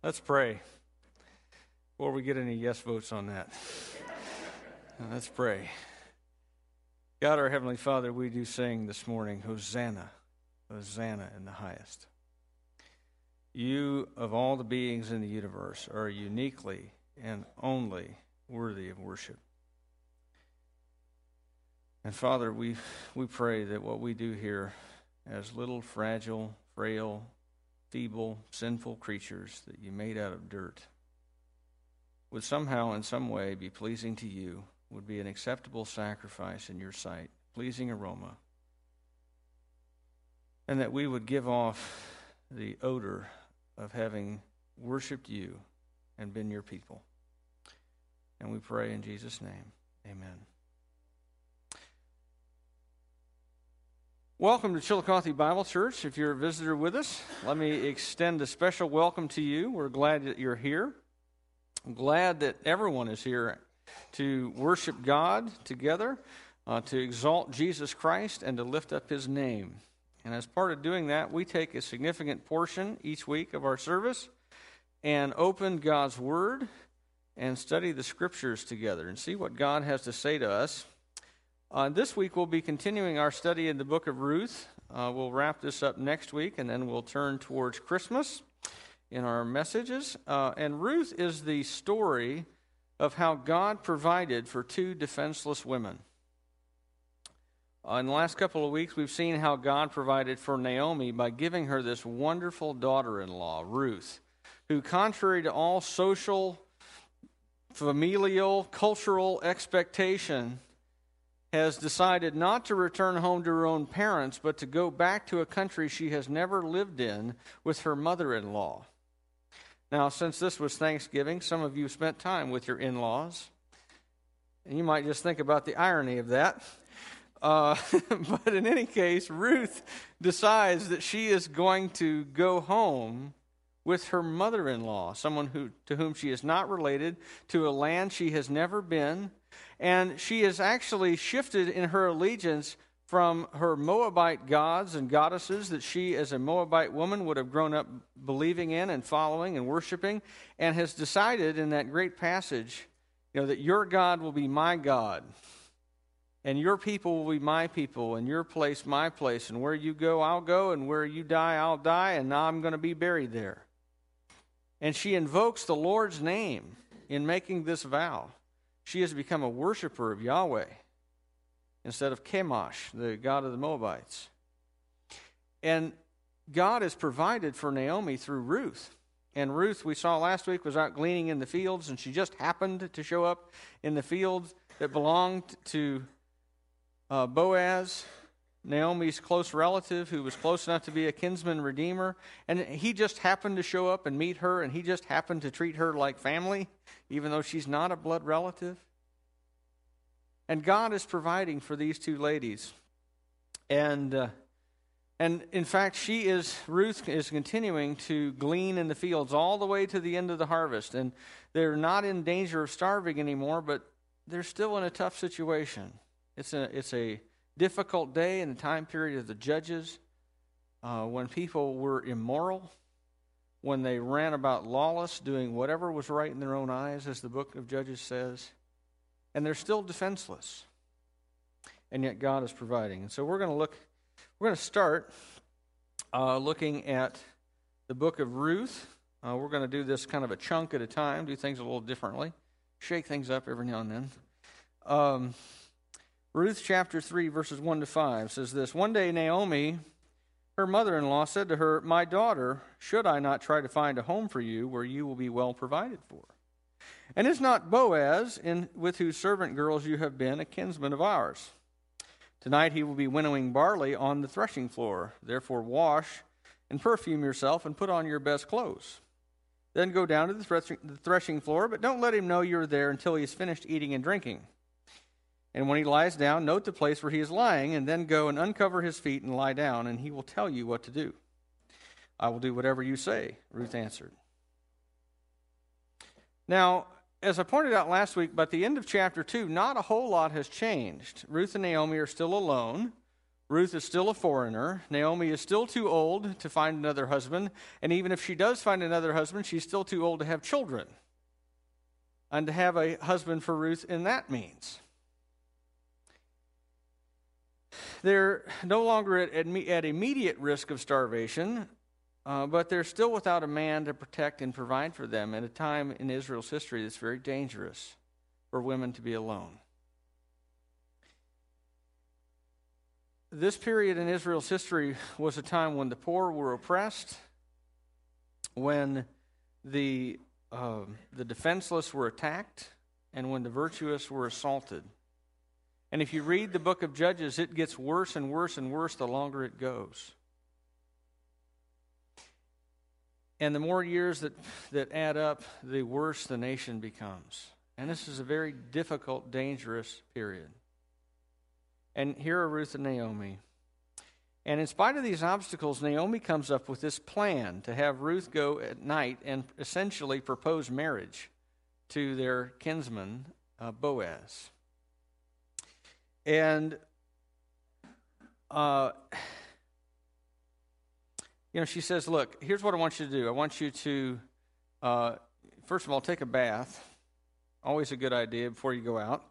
Let's pray before we get any yes votes on that. Uh, let's pray. God, our Heavenly Father, we do sing this morning, Hosanna, Hosanna in the highest. You, of all the beings in the universe, are uniquely and only worthy of worship. And Father, we, we pray that what we do here as little, fragile, frail, feeble, sinful creatures that you made out of dirt would somehow, in some way, be pleasing to you, would be an acceptable sacrifice in your sight, pleasing aroma, and that we would give off the odor of having worshiped you and been your people. And we pray in Jesus' name. Amen. Welcome to Chillicothe Bible Church. If you're a visitor with us, let me extend a special welcome to you. We're glad that you're here. I'm glad that everyone is here to worship God together, uh, to exalt Jesus Christ, and to lift up his name. And as part of doing that, we take a significant portion each week of our service and open God's Word and study the Scriptures together and see what God has to say to us uh, this week we'll be continuing our study in the book of Ruth. Uh, we'll wrap this up next week and then we'll turn towards Christmas in our messages. Uh, and Ruth is the story of how God provided for two defenseless women. Uh, in the last couple of weeks, we've seen how God provided for Naomi by giving her this wonderful daughter in law, Ruth, who, contrary to all social, familial, cultural expectation, has decided not to return home to her own parents, but to go back to a country she has never lived in with her mother in law. Now, since this was Thanksgiving, some of you spent time with your in laws. And you might just think about the irony of that. Uh, but in any case, Ruth decides that she is going to go home with her mother in law, someone who, to whom she is not related, to a land she has never been and she has actually shifted in her allegiance from her Moabite gods and goddesses that she, as a Moabite woman, would have grown up believing in and following and worshiping, and has decided in that great passage, you know, that your God will be my God, and your people will be my people, and your place my place, and where you go, I'll go, and where you die, I'll die, and now I'm going to be buried there. And she invokes the Lord's name in making this vow she has become a worshiper of Yahweh instead of Chemosh, the god of the Moabites. And God has provided for Naomi through Ruth. And Ruth, we saw last week, was out gleaning in the fields, and she just happened to show up in the fields that belonged to uh, Boaz, Naomi's close relative, who was close enough to be a kinsman redeemer. And he just happened to show up and meet her, and he just happened to treat her like family even though she's not a blood relative. And God is providing for these two ladies. And, uh, and in fact, she is, Ruth is continuing to glean in the fields all the way to the end of the harvest. And they're not in danger of starving anymore, but they're still in a tough situation. It's a, it's a difficult day in the time period of the judges uh, when people were immoral when they ran about lawless, doing whatever was right in their own eyes, as the book of Judges says, and they're still defenseless. And yet God is providing. And so we're going to look, we're going to start uh, looking at the book of Ruth. Uh, we're going to do this kind of a chunk at a time, do things a little differently, shake things up every now and then. Um, Ruth chapter 3, verses 1 to 5 says this One day Naomi her mother in law said to her, My daughter, should I not try to find a home for you where you will be well provided for? And is not Boaz, in, with whose servant girls you have been, a kinsman of ours? Tonight he will be winnowing barley on the threshing floor. Therefore, wash and perfume yourself and put on your best clothes. Then go down to the threshing, floor, but don't let him know you're there until he has finished eating and drinking. And when he lies down, note the place where he is lying, and then go and uncover his feet and lie down, and he will tell you what to do. I will do whatever you say, Ruth answered. Now, as I pointed out last week, by the end of chapter 2, not a whole lot has changed. Ruth and Naomi are still alone. Ruth is still a foreigner. Naomi is still too old to find another husband. And even if she does find another husband, she's still too old to have children and to have a husband for Ruth in that means. They're no longer at, at immediate risk of starvation, uh, but they're still without a man to protect and provide for them at a time in Israel's history that's very dangerous for women to be alone. This period in Israel's history was a time when the poor were oppressed, when the, uh, the defenseless were attacked, and when the virtuous were assaulted. And if you read the book of Judges, it gets worse and worse and worse the longer it goes. And the more years that, that add up, the worse the nation becomes. And this is a very difficult, dangerous period. And here are Ruth and Naomi. And in spite of these obstacles, Naomi comes up with this plan to have Ruth go at night and essentially propose marriage to their kinsman, uh, Boaz. And, uh, you know, she says, Look, here's what I want you to do. I want you to, uh, first of all, take a bath. Always a good idea before you go out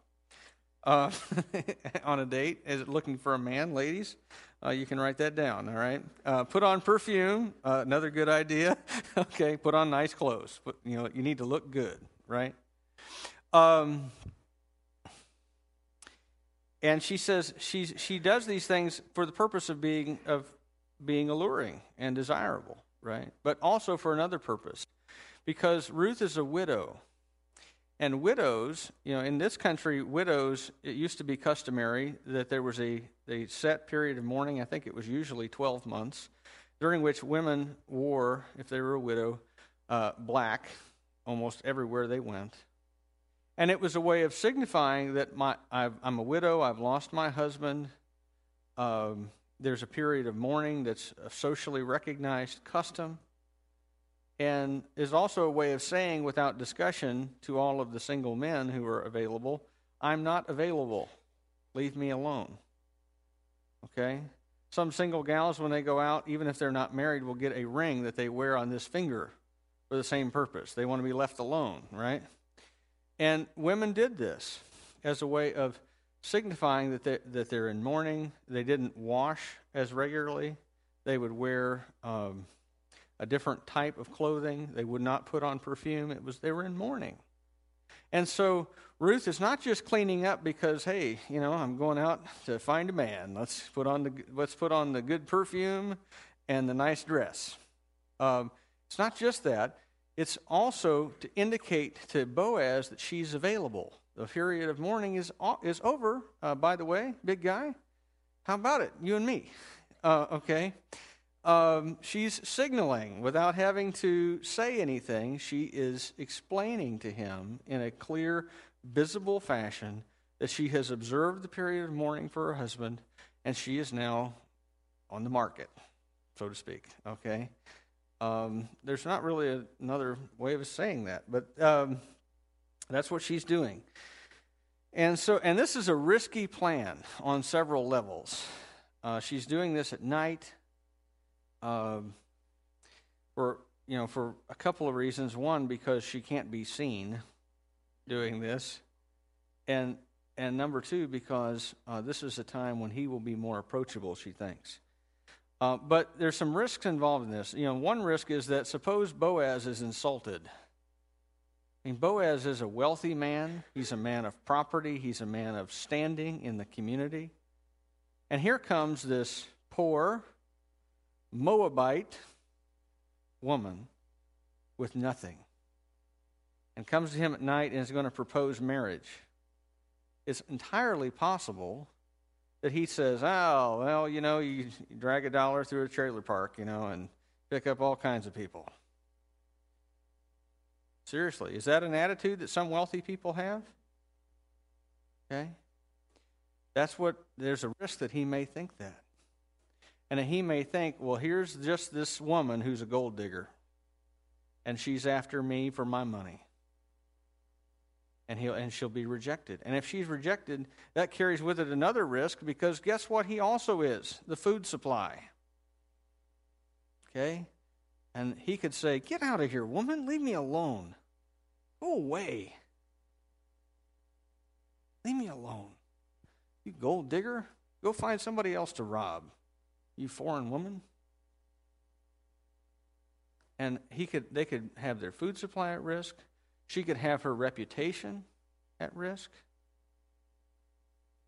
uh, on a date. Is it looking for a man, ladies? Uh, you can write that down, all right? Uh, put on perfume, uh, another good idea. okay, put on nice clothes. You know, you need to look good, right? Um, and she says she's, she does these things for the purpose of being, of being alluring and desirable, right? But also for another purpose. Because Ruth is a widow. And widows, you know, in this country, widows, it used to be customary that there was a, a set period of mourning. I think it was usually 12 months, during which women wore, if they were a widow, uh, black almost everywhere they went. And it was a way of signifying that my, i am a widow, I've lost my husband. Um, there's a period of mourning that's a socially recognized custom, and is also a way of saying, without discussion, to all of the single men who are available, I'm not available. Leave me alone. Okay? Some single gals, when they go out, even if they're not married, will get a ring that they wear on this finger for the same purpose. They want to be left alone, right? And women did this as a way of signifying that, they, that they're in mourning. They didn't wash as regularly. They would wear um, a different type of clothing. They would not put on perfume. It was they were in mourning. And so Ruth is not just cleaning up because, hey, you know, I'm going out to find a man. Let's put on the let's put on the good perfume and the nice dress. Um, it's not just that. It's also to indicate to Boaz that she's available. The period of mourning is, is over, uh, by the way, big guy. How about it? You and me. Uh, okay. Um, she's signaling without having to say anything. She is explaining to him in a clear, visible fashion that she has observed the period of mourning for her husband and she is now on the market, so to speak. Okay. Um, there's not really a, another way of saying that, but um, that's what she's doing. And so, and this is a risky plan on several levels. Uh, she's doing this at night um, for you know for a couple of reasons. One, because she can't be seen doing this, and and number two, because uh, this is a time when he will be more approachable. She thinks. Uh, but there's some risks involved in this. You know, one risk is that suppose Boaz is insulted. I mean, Boaz is a wealthy man. He's a man of property. He's a man of standing in the community. And here comes this poor Moabite woman with nothing and comes to him at night and is going to propose marriage. It's entirely possible that he says, oh, well, you know, you, drag a dollar through a trailer park, you know, and pick up all kinds of people. Seriously, is that an attitude that some wealthy people have? Okay? That's what, there's a risk that he may think that. And he may think, well, here's just this woman who's a gold digger, and she's after me for my money. And he'll and she'll be rejected. And if she's rejected, that carries with it another risk because guess what he also is? The food supply. Okay? And he could say, "Get out of here, woman. Leave me alone. Go away. Leave me alone. You gold digger, go find somebody else to rob. You foreign woman." And he could they could have their food supply at risk she could have her reputation at risk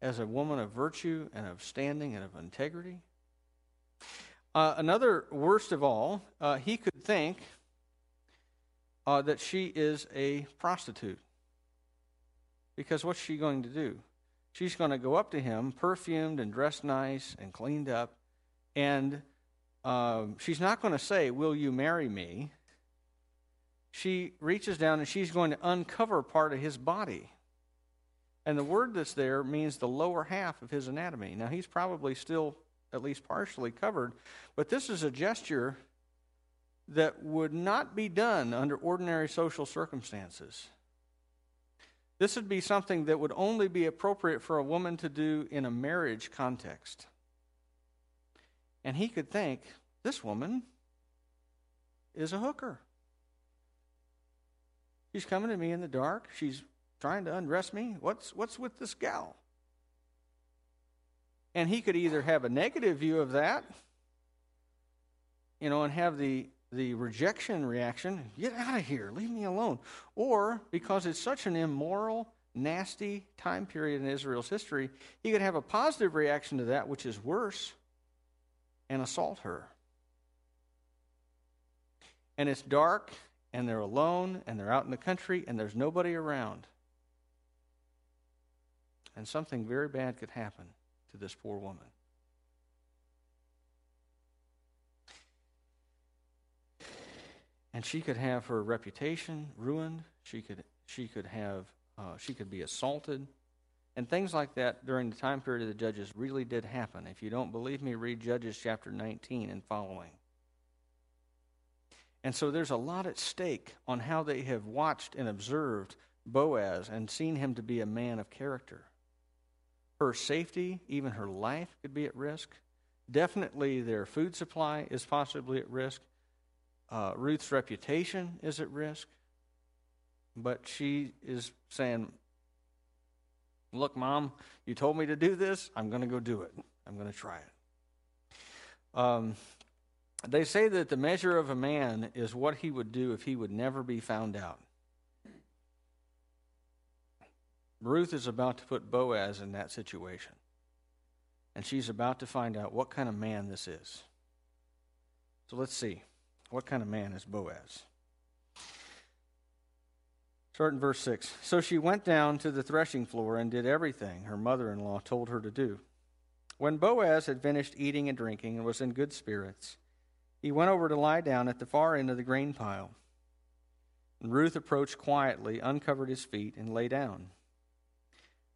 as a woman of virtue and of standing and of integrity. Uh, another, worst of all, uh, he could think uh, that she is a prostitute. Because what's she going to do? She's going to go up to him, perfumed and dressed nice and cleaned up, and um, she's not going to say, Will you marry me? She reaches down and she's going to uncover part of his body. And the word that's there means the lower half of his anatomy. Now, he's probably still at least partially covered, but this is a gesture that would not be done under ordinary social circumstances. This would be something that would only be appropriate for a woman to do in a marriage context. And he could think, this woman is a hooker. She's coming to me in the dark. She's trying to undress me. What's, what's with this gal? And he could either have a negative view of that, you know, and have the, the rejection reaction get out of here, leave me alone. Or because it's such an immoral, nasty time period in Israel's history, he could have a positive reaction to that, which is worse, and assault her. And it's dark and they're alone and they're out in the country and there's nobody around. And something very bad could happen to this poor woman. And she could have her reputation ruined. She could, she could have, uh, she could be assaulted. And things like that during the time period of the judges really did happen. If you don't believe me, read Judges chapter 19 and following. And so there's a lot at stake on how they have watched and observed Boaz and seen him to be a man of character. Her safety, even her life, could be at risk. Definitely their food supply is possibly at risk. Uh, Ruth's reputation is at risk. But she is saying, Look, Mom, you told me to do this. I'm going to go do it. I'm going to try it. Um, they say that the measure of a man is what he would do if he would never be found out. Ruth is about to put Boaz in that situation. And she's about to find out what kind of man this is. So let's see. What kind of man is Boaz? Start in verse 6. So she went down to the threshing floor and did everything her mother in law told her to do. When Boaz had finished eating and drinking and was in good spirits, he went over to lie down at the far end of the grain pile. And Ruth approached quietly, uncovered his feet, and lay down.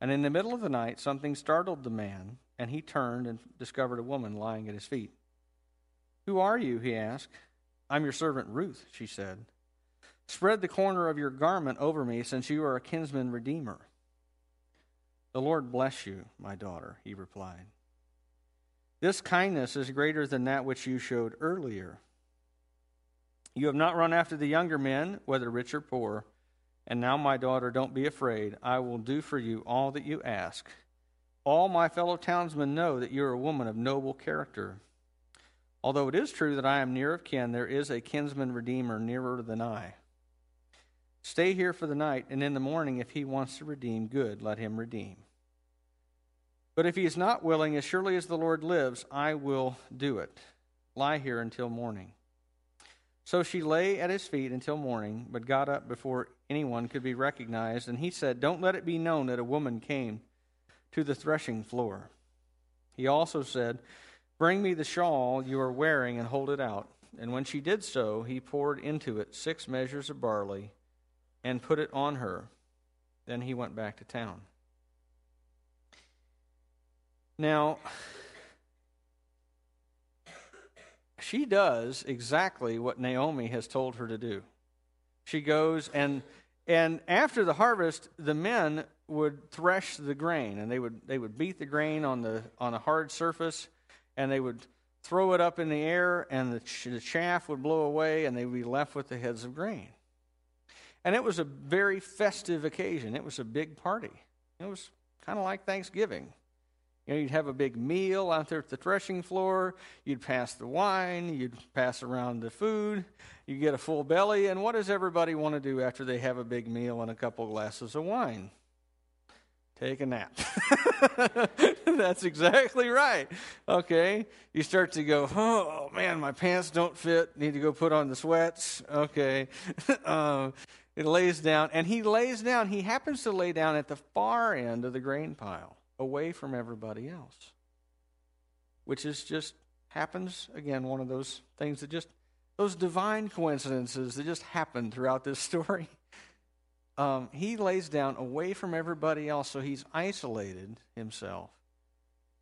And in the middle of the night, something startled the man, and he turned and discovered a woman lying at his feet. Who are you? he asked. I'm your servant Ruth, she said. Spread the corner of your garment over me, since you are a kinsman redeemer. The Lord bless you, my daughter, he replied. This kindness is greater than that which you showed earlier. You have not run after the younger men, whether rich or poor. And now, my daughter, don't be afraid. I will do for you all that you ask. All my fellow townsmen know that you are a woman of noble character. Although it is true that I am near of kin, there is a kinsman redeemer nearer than I. Stay here for the night, and in the morning, if he wants to redeem, good, let him redeem. But if he is not willing, as surely as the Lord lives, I will do it. Lie here until morning. So she lay at his feet until morning, but got up before anyone could be recognized. And he said, Don't let it be known that a woman came to the threshing floor. He also said, Bring me the shawl you are wearing and hold it out. And when she did so, he poured into it six measures of barley and put it on her. Then he went back to town. Now, she does exactly what Naomi has told her to do. She goes and And after the harvest, the men would thresh the grain, and they would they would beat the grain on the on a hard surface, and they would throw it up in the air, and the, ch- the chaff would blow away, and they would be left with the heads of grain. And it was a very festive occasion. It was a big party. It was kind of like Thanksgiving. You know, you'd have a big meal out there at the threshing floor. You'd pass the wine. You'd pass around the food. You get a full belly. And what does everybody want to do after they have a big meal and a couple glasses of wine? Take a nap. That's exactly right. Okay. You start to go, oh man, my pants don't fit. Need to go put on the sweats. Okay. um, it lays down. And he lays down. He happens to lay down at the far end of the grain pile away from everybody else. Which is just happens, again, one of those things that just, those divine coincidences that just happen throughout this story. Um, he lays down away from everybody else, so he's isolated himself.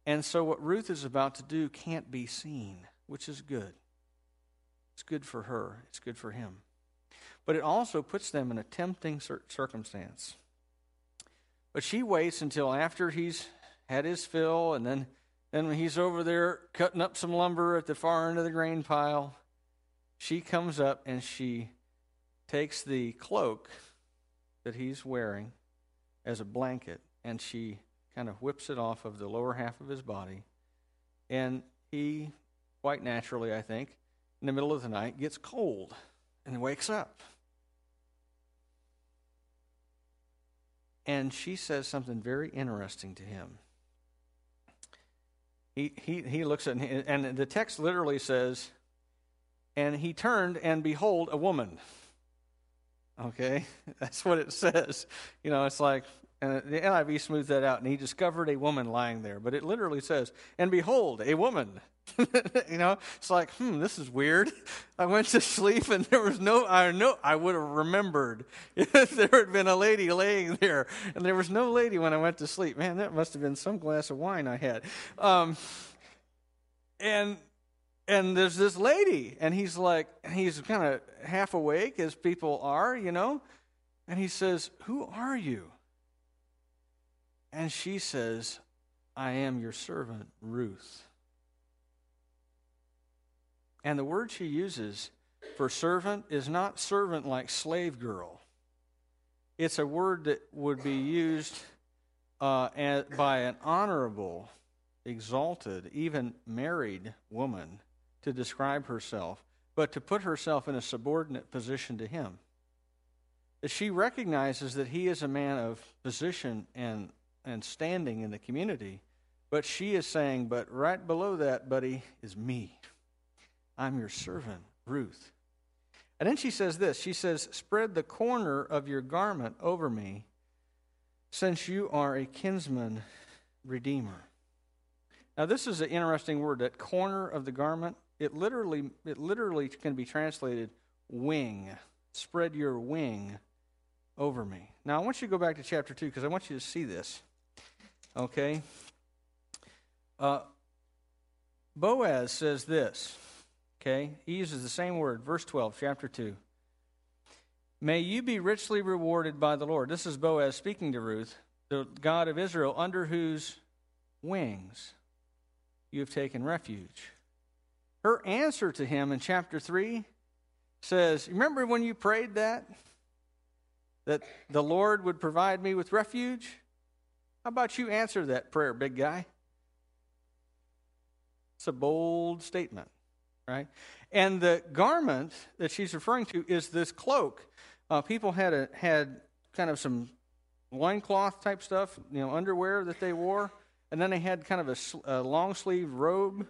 And so, what Ruth is about to do can't be seen, which is good. It's good for her, it's good for him. But it also puts them in a tempting circumstance. But she waits until after he's had his fill, and then, then when he's over there cutting up some lumber at the far end of the grain pile, she comes up and she takes the cloak that he's wearing as a blanket and she kind of whips it off of the lower half of his body. And he, quite naturally, I think, in the middle of the night, gets cold and wakes up. And she says something very interesting to him. He, he, he looks at, and the text literally says, and he turned, and behold, a woman. Okay? That's what it says. You know, it's like, and the NIV smoothed that out, and he discovered a woman lying there. But it literally says, and behold, a woman. you know, it's like, hmm, this is weird. I went to sleep and there was no, I know, I would have remembered if there had been a lady laying there, and there was no lady when I went to sleep. Man, that must have been some glass of wine I had. Um, and and there's this lady, and he's like, he's kind of half awake as people are, you know, and he says, "Who are you?" And she says, "I am your servant, Ruth." And the word she uses for servant is not servant like slave girl. It's a word that would be used uh, by an honorable, exalted, even married woman to describe herself, but to put herself in a subordinate position to him. She recognizes that he is a man of position and, and standing in the community, but she is saying, But right below that, buddy, is me. I'm your servant, Ruth. And then she says this She says, Spread the corner of your garment over me, since you are a kinsman redeemer. Now, this is an interesting word, that corner of the garment. It literally, it literally can be translated wing. Spread your wing over me. Now, I want you to go back to chapter 2 because I want you to see this. Okay? Uh, Boaz says this. Okay? He uses the same word, verse 12, chapter 2. May you be richly rewarded by the Lord. This is Boaz speaking to Ruth, the God of Israel, under whose wings you have taken refuge. Her answer to him in chapter 3 says, Remember when you prayed that? That the Lord would provide me with refuge? How about you answer that prayer, big guy? It's a bold statement right? And the garment that she's referring to is this cloak. Uh, people had a, had kind of some loincloth type stuff, you know, underwear that they wore, and then they had kind of a, a long sleeve robe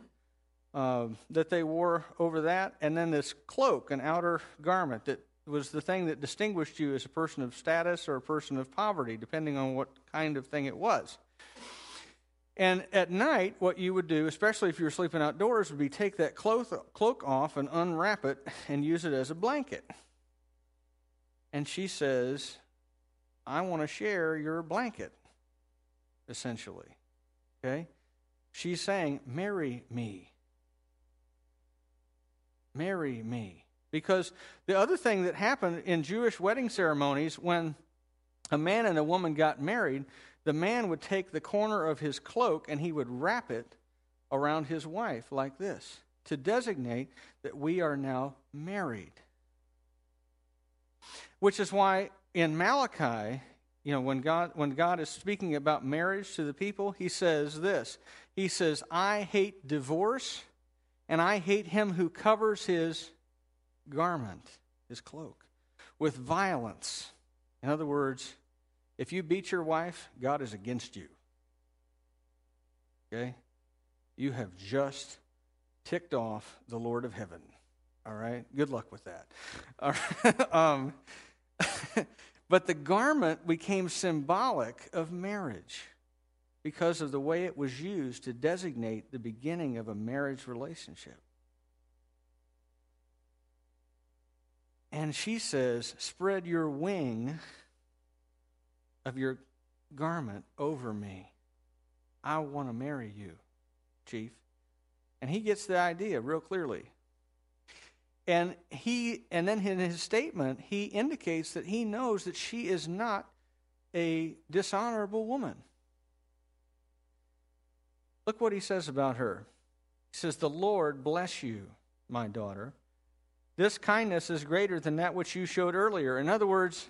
uh, that they wore over that, and then this cloak, an outer garment that was the thing that distinguished you as a person of status or a person of poverty, depending on what kind of thing it was. And at night, what you would do, especially if you were sleeping outdoors, would be take that cloak off and unwrap it and use it as a blanket. And she says, I want to share your blanket, essentially. Okay? She's saying, Marry me. Marry me. Because the other thing that happened in Jewish wedding ceremonies, when a man and a woman got married, the man would take the corner of his cloak and he would wrap it around his wife like this to designate that we are now married. Which is why in Malachi, you know, when God when God is speaking about marriage to the people, he says this. He says, "I hate divorce, and I hate him who covers his garment, his cloak, with violence." In other words, if you beat your wife, God is against you. Okay? You have just ticked off the Lord of heaven. All right? Good luck with that. All right. um, but the garment became symbolic of marriage because of the way it was used to designate the beginning of a marriage relationship. And she says, Spread your wing of your garment over me. I want to marry you, chief. And he gets the idea real clearly. And he and then in his statement, he indicates that he knows that she is not a dishonorable woman. Look what he says about her. He says, The Lord bless you, my daughter. This kindness is greater than that which you showed earlier. In other words,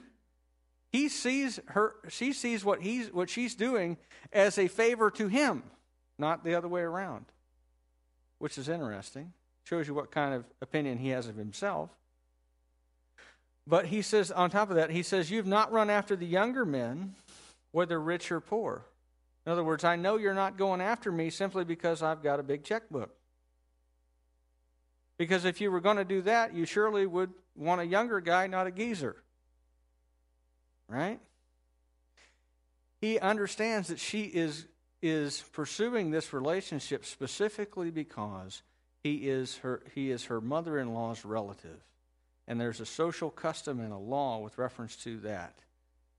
he sees her she sees what he's what she's doing as a favor to him, not the other way around. Which is interesting. Shows you what kind of opinion he has of himself. But he says, on top of that, he says, You've not run after the younger men, whether rich or poor. In other words, I know you're not going after me simply because I've got a big checkbook. Because if you were going to do that, you surely would want a younger guy, not a geezer. Right? He understands that she is, is pursuing this relationship specifically because he is her, he is her mother in law's relative. And there's a social custom and a law with reference to that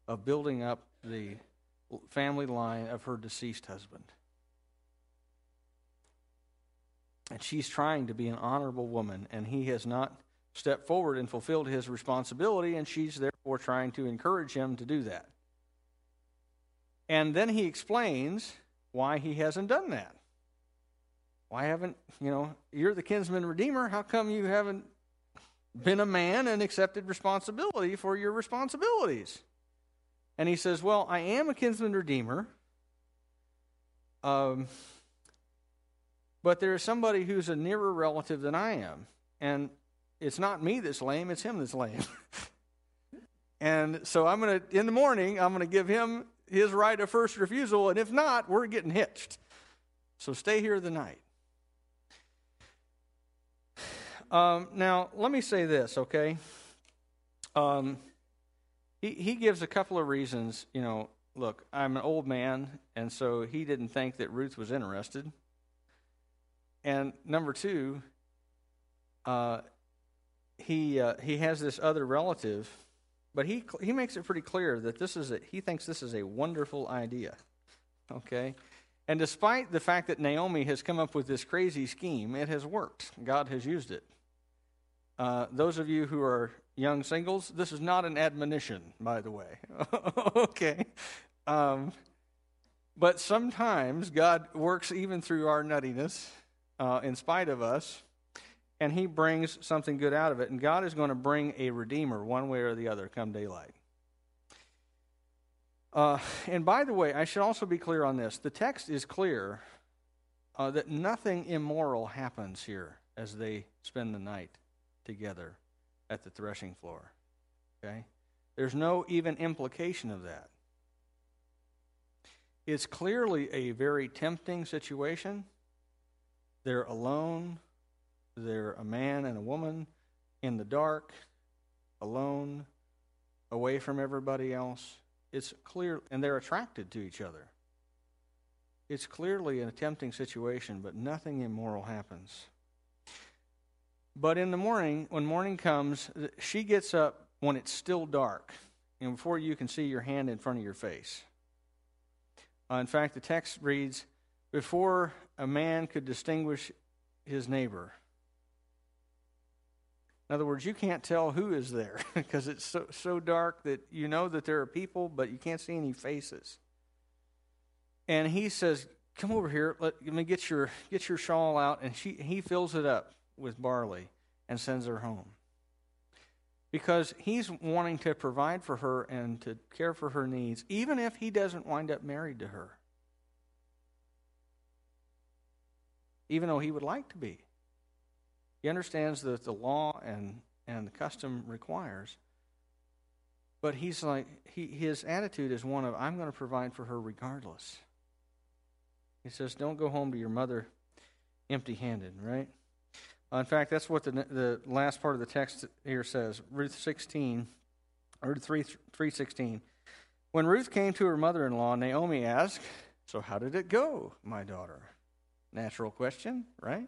of building up the family line of her deceased husband. And she's trying to be an honorable woman, and he has not stepped forward and fulfilled his responsibility, and she's therefore trying to encourage him to do that. And then he explains why he hasn't done that. Why haven't, you know, you're the kinsman redeemer. How come you haven't been a man and accepted responsibility for your responsibilities? And he says, Well, I am a kinsman redeemer. Um, but there is somebody who's a nearer relative than I am. And it's not me that's lame, it's him that's lame. and so I'm going to, in the morning, I'm going to give him his right of first refusal. And if not, we're getting hitched. So stay here the night. Um, now, let me say this, okay? Um, he, he gives a couple of reasons. You know, look, I'm an old man, and so he didn't think that Ruth was interested. And number two, uh, he uh, he has this other relative, but he he makes it pretty clear that this is a, he thinks this is a wonderful idea. Okay, and despite the fact that Naomi has come up with this crazy scheme, it has worked. God has used it. Uh, those of you who are young singles, this is not an admonition, by the way. okay. Um, but sometimes God works even through our nuttiness, uh, in spite of us, and He brings something good out of it. And God is going to bring a Redeemer one way or the other come daylight. Uh, and by the way, I should also be clear on this. The text is clear uh, that nothing immoral happens here as they spend the night together at the threshing floor. Okay? There's no even implication of that. It's clearly a very tempting situation. They're alone, they're a man and a woman in the dark, alone, away from everybody else. It's clear, and they're attracted to each other. It's clearly an tempting situation, but nothing immoral happens. But in the morning, when morning comes, she gets up when it's still dark and before you can see your hand in front of your face. Uh, in fact, the text reads Before a man could distinguish his neighbor. In other words, you can't tell who is there because it's so, so dark that you know that there are people, but you can't see any faces. And he says, Come over here, let, let me get your, get your shawl out. And she, he fills it up with barley and sends her home. Because he's wanting to provide for her and to care for her needs, even if he doesn't wind up married to her. Even though he would like to be. He understands that the law and, and the custom requires. But he's like, he, his attitude is one of, I'm going to provide for her regardless. He says, Don't go home to your mother empty handed, right? Uh, in fact, that's what the, the last part of the text here says. Ruth 16, or 3, 316. When Ruth came to her mother in law, Naomi asked, So how did it go, my daughter? Natural question, right?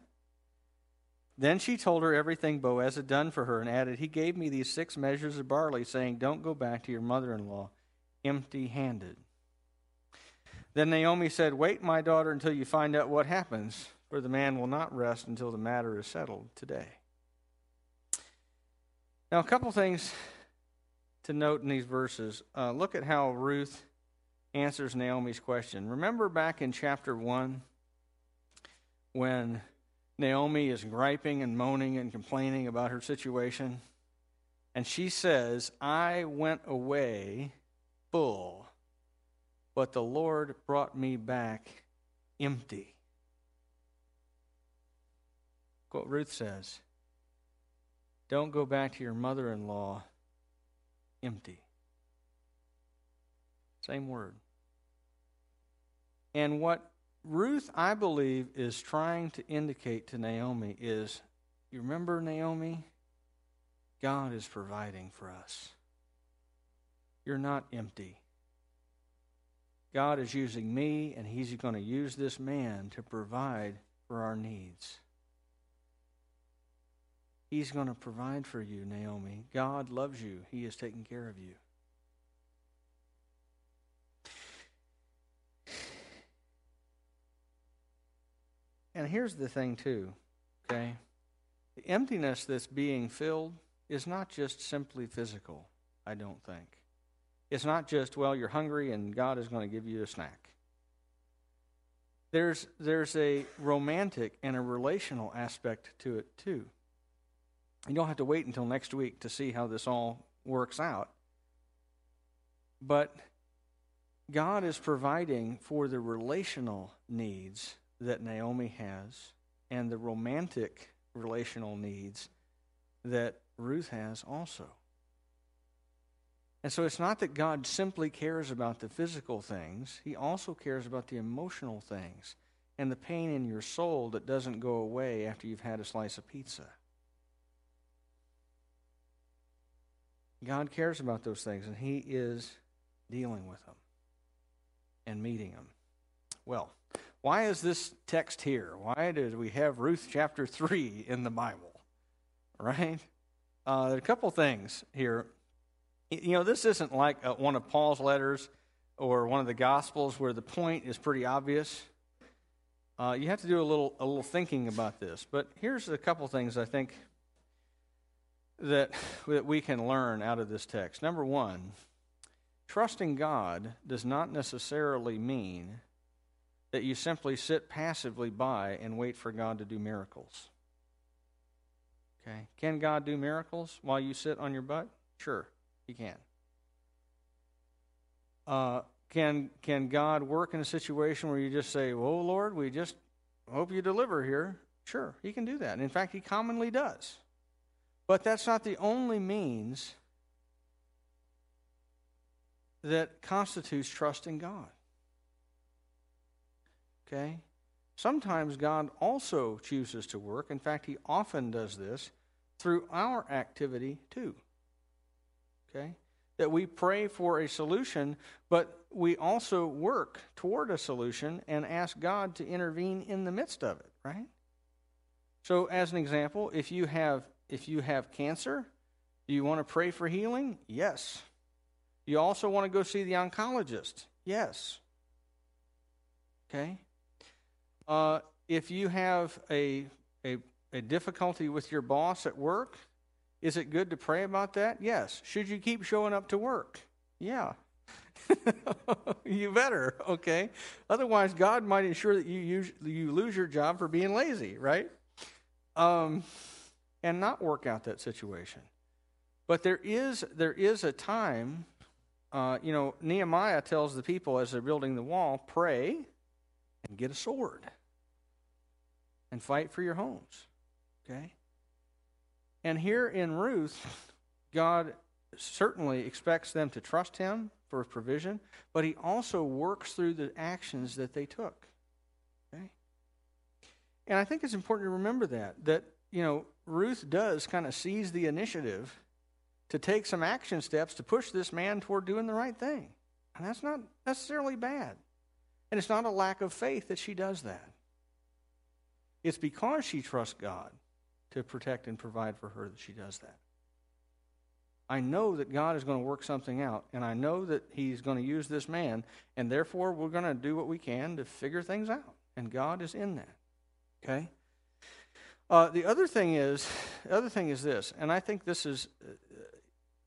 Then she told her everything Boaz had done for her and added, He gave me these six measures of barley, saying, Don't go back to your mother in law empty handed. Then Naomi said, Wait, my daughter, until you find out what happens, for the man will not rest until the matter is settled today. Now, a couple things to note in these verses. Uh, look at how Ruth answers Naomi's question. Remember back in chapter 1 when Naomi is griping and moaning and complaining about her situation? And she says, I went away full but the Lord brought me back empty. What Ruth says Don't go back to your mother in law empty. Same word. And what Ruth, I believe, is trying to indicate to Naomi is you remember, Naomi? God is providing for us. You're not empty. God is using me, and He's going to use this man to provide for our needs. He's going to provide for you, Naomi. God loves you, He is taking care of you. And here's the thing, too, okay? The emptiness that's being filled is not just simply physical, I don't think. It's not just, well, you're hungry and God is going to give you a snack. There's, there's a romantic and a relational aspect to it, too. You don't have to wait until next week to see how this all works out. But God is providing for the relational needs that Naomi has and the romantic relational needs that Ruth has also. And so it's not that God simply cares about the physical things, He also cares about the emotional things and the pain in your soul that doesn't go away after you've had a slice of pizza. God cares about those things, and He is dealing with them and meeting them. Well, why is this text here? Why did we have Ruth chapter 3 in the Bible? Right? Uh, there are a couple things here. You know, this isn't like a, one of Paul's letters or one of the Gospels where the point is pretty obvious. Uh, you have to do a little a little thinking about this. But here's a couple things I think that that we can learn out of this text. Number one, trusting God does not necessarily mean that you simply sit passively by and wait for God to do miracles. Okay, can God do miracles while you sit on your butt? Sure. He can. Uh, can can God work in a situation where you just say, "Oh Lord, we just hope you deliver here"? Sure, He can do that. And in fact, He commonly does. But that's not the only means that constitutes trust in God. Okay? Sometimes God also chooses to work. In fact, He often does this through our activity too okay? That we pray for a solution, but we also work toward a solution and ask God to intervene in the midst of it, right? So as an example, if you have if you have cancer, do you want to pray for healing? Yes. You also want to go see the oncologist? Yes. Okay? Uh, if you have a, a, a difficulty with your boss at work, Is it good to pray about that? Yes. Should you keep showing up to work? Yeah. you better, okay? Otherwise, God might ensure that you use, you lose your job for being lazy, right? Um, and not work out that situation. But there is there is a time, uh, you know, Nehemiah tells the people as they're building the wall, pray and get a sword and fight for your homes. Okay? And here in Ruth, God certainly expects them to trust him for provision, but he also works through the actions that they took. Okay? And I think it's important to remember that that you know, Ruth does kind of seize the initiative to take some action steps to push this man toward doing the right thing. And that's not necessarily bad. And it's not a lack of faith that she does that. It's because she trusts God to protect and provide for her that she does that. I know that God is going to work something out, and I know that He's going to use this man, and therefore we're going to do what we can to figure things out. And God is in that. Okay? Uh, the other thing is, the other thing is this, and I think this is, uh,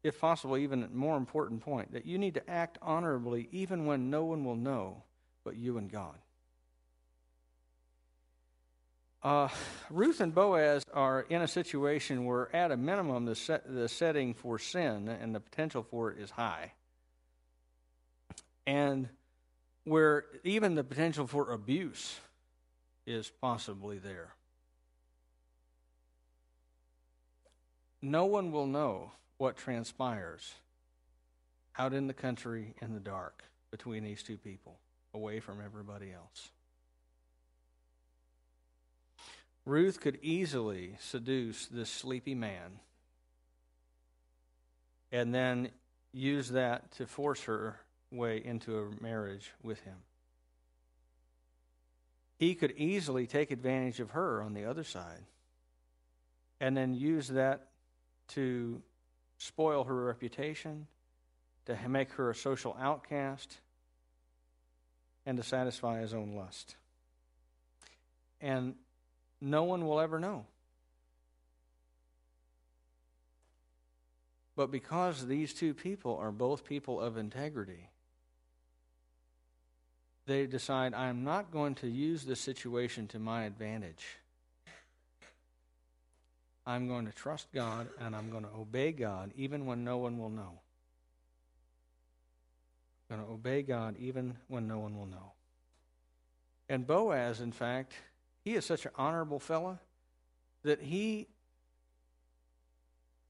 if possible, even a more important point that you need to act honorably even when no one will know but you and God. Uh, Ruth and Boaz are in a situation where, at a minimum, the, set, the setting for sin and the potential for it is high. And where even the potential for abuse is possibly there. No one will know what transpires out in the country in the dark between these two people, away from everybody else. Ruth could easily seduce this sleepy man and then use that to force her way into a marriage with him. He could easily take advantage of her on the other side and then use that to spoil her reputation, to make her a social outcast, and to satisfy his own lust. And no one will ever know. But because these two people are both people of integrity, they decide, I'm not going to use this situation to my advantage. I'm going to trust God and I'm going to obey God even when no one will know. Going to obey God even when no one will know. And Boaz, in fact, he is such an honorable fellow that he,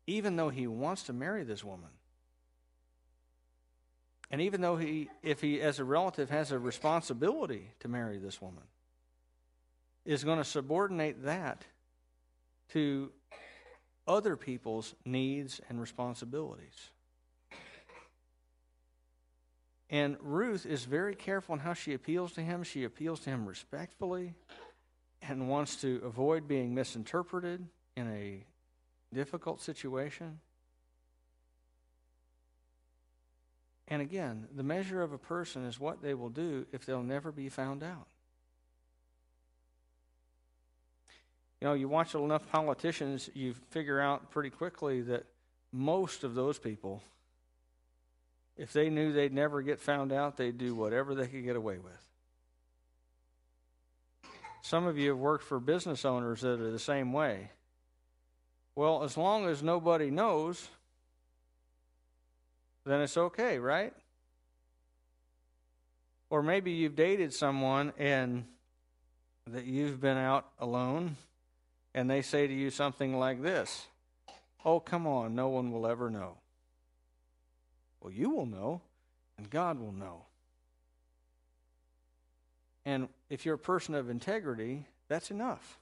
even though he wants to marry this woman, and even though he, if he, as a relative, has a responsibility to marry this woman, is going to subordinate that to other people's needs and responsibilities. And Ruth is very careful in how she appeals to him. She appeals to him respectfully and wants to avoid being misinterpreted in a difficult situation. And again, the measure of a person is what they will do if they'll never be found out. You know, you watch enough politicians, you figure out pretty quickly that most of those people, if they knew they'd never get found out, they'd do whatever they could get away with. Some of you have worked for business owners that are the same way. Well, as long as nobody knows, then it's okay, right? Or maybe you've dated someone and that you've been out alone and they say to you something like this Oh, come on, no one will ever know. Well, you will know, and God will know. And if you're a person of integrity, that's enough.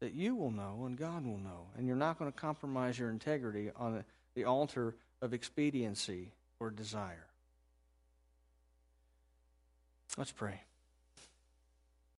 That you will know and God will know. And you're not going to compromise your integrity on the, altar of expediency or desire. Let's pray.